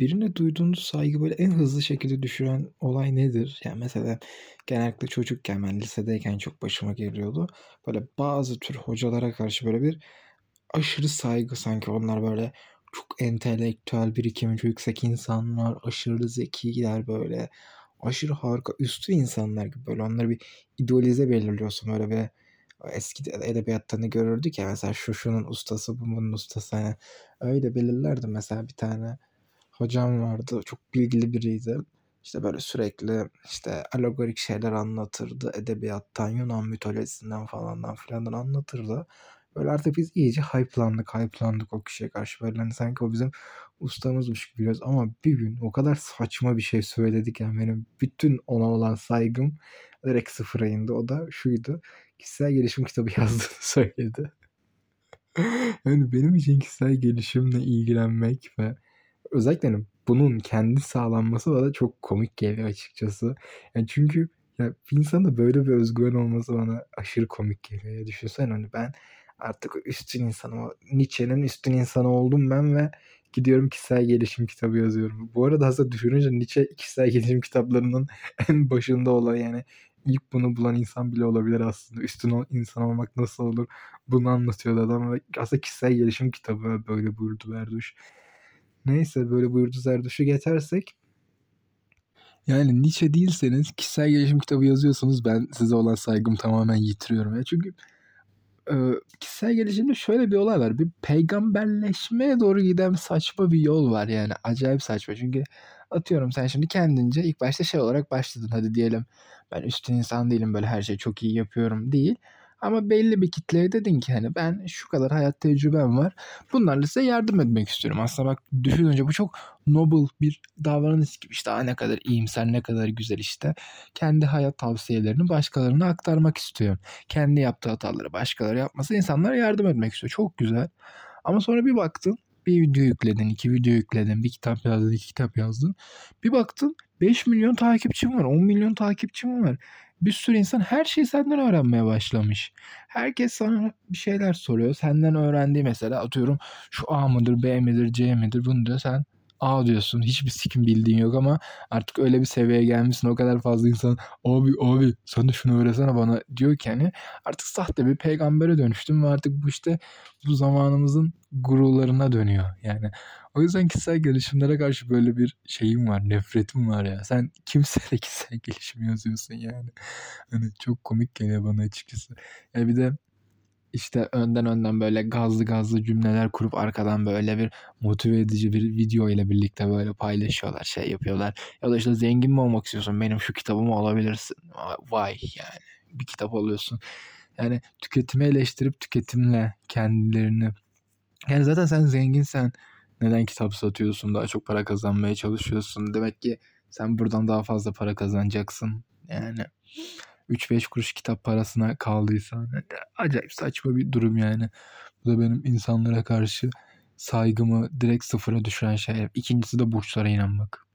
birine duyduğunuz saygı böyle en hızlı şekilde düşüren olay nedir? Yani mesela genellikle çocukken ben lisedeyken çok başıma geliyordu. Böyle bazı tür hocalara karşı böyle bir aşırı saygı sanki onlar böyle çok entelektüel birikimi yüksek insanlar, aşırı zekiler böyle aşırı harika üstü insanlar gibi böyle onları bir idealize belirliyorsun böyle bir eski edebiyatta ne görürdük ya mesela şu şunun ustası bu bunun ustası hani öyle belirlerdi mesela bir tane hocam vardı. Çok bilgili biriydi. İşte böyle sürekli işte alegorik şeyler anlatırdı. Edebiyattan Yunan mitolojisinden falandan filandan anlatırdı. Böyle artık biz iyice hype'landık hype'landık o kişiye karşı. Böyle hani sanki o bizim ustamızmış gibi biliyoruz ama bir gün o kadar saçma bir şey söyledik yani. Benim bütün ona olan saygım direkt sıfıra indi. O da şuydu kişisel gelişim kitabı yazdığını söyledi. yani benim için kişisel gelişimle ilgilenmek ve özellikle hani bunun kendi sağlanması bana çok komik geliyor açıkçası. Yani çünkü ya bir insanda böyle bir özgüven olması bana aşırı komik geliyor. Ya düşünsene hani ben artık üstün insanım. Nietzsche'nin üstün insanı oldum ben ve gidiyorum kişisel gelişim kitabı yazıyorum. Bu arada aslında düşününce Nietzsche kişisel gelişim kitaplarının en başında olan yani ilk bunu bulan insan bile olabilir aslında. Üstün insan olmak nasıl olur bunu anlatıyordu adam ve aslında kişisel gelişim kitabı böyle buyurdu Verduş. Neyse böyle buyurdu Zerduş'u geçersek yani Nietzsche değilseniz kişisel gelişim kitabı yazıyorsanız ben size olan saygım tamamen yitiriyorum. Ya çünkü e, kişisel gelişimde şöyle bir olay var. Bir peygamberleşmeye doğru giden saçma bir yol var yani. Acayip saçma. Çünkü atıyorum sen şimdi kendince ilk başta şey olarak başladın. Hadi diyelim ben üstün insan değilim böyle her şeyi çok iyi yapıyorum değil. Ama belli bir kitleye dedin ki hani ben şu kadar hayat tecrübem var. Bunlarla size yardım etmek istiyorum. Aslında bak düşününce bu çok noble bir davranış gibi. İşte ne kadar iyimser ne kadar güzel işte. Kendi hayat tavsiyelerini başkalarına aktarmak istiyor. Kendi yaptığı hataları başkaları yapması insanlara yardım etmek istiyor. Çok güzel. Ama sonra bir baktın bir video yükledin, iki video yükledin, bir kitap yazdın, iki kitap yazdın. Bir baktın 5 milyon takipçim var, 10 milyon takipçim var bir sürü insan her şeyi senden öğrenmeye başlamış. Herkes sana bir şeyler soruyor. Senden öğrendiği mesela atıyorum şu A mıdır, B midir, C midir bunu diyor. Sen A diyorsun. Hiçbir sikim bildiğin yok ama artık öyle bir seviyeye gelmişsin. O kadar fazla insan abi abi sen de şunu öğretsene bana diyor ki hani artık sahte bir peygambere dönüştüm ve artık bu işte bu zamanımızın gurularına dönüyor. Yani o yüzden kişisel gelişimlere karşı böyle bir şeyim var. Nefretim var ya. Sen kimseyle kişisel gelişim yazıyorsun yani. Hani çok komik geliyor bana açıkçası. Yani bir de işte önden önden böyle gazlı gazlı cümleler kurup arkadan böyle bir motive edici bir video ile birlikte böyle paylaşıyorlar, şey yapıyorlar. Ya da işte zengin mi olmak istiyorsun? Benim şu kitabımı alabilirsin. Vay yani. Bir kitap alıyorsun. Yani tüketimi eleştirip tüketimle kendilerini yani zaten sen zenginsen neden kitap satıyorsun? Daha çok para kazanmaya çalışıyorsun. Demek ki sen buradan daha fazla para kazanacaksın. Yani 3-5 kuruş kitap parasına kaldıysa acayip saçma bir durum yani. Bu da benim insanlara karşı saygımı direkt sıfıra düşüren şey. İkincisi de burçlara inanmak.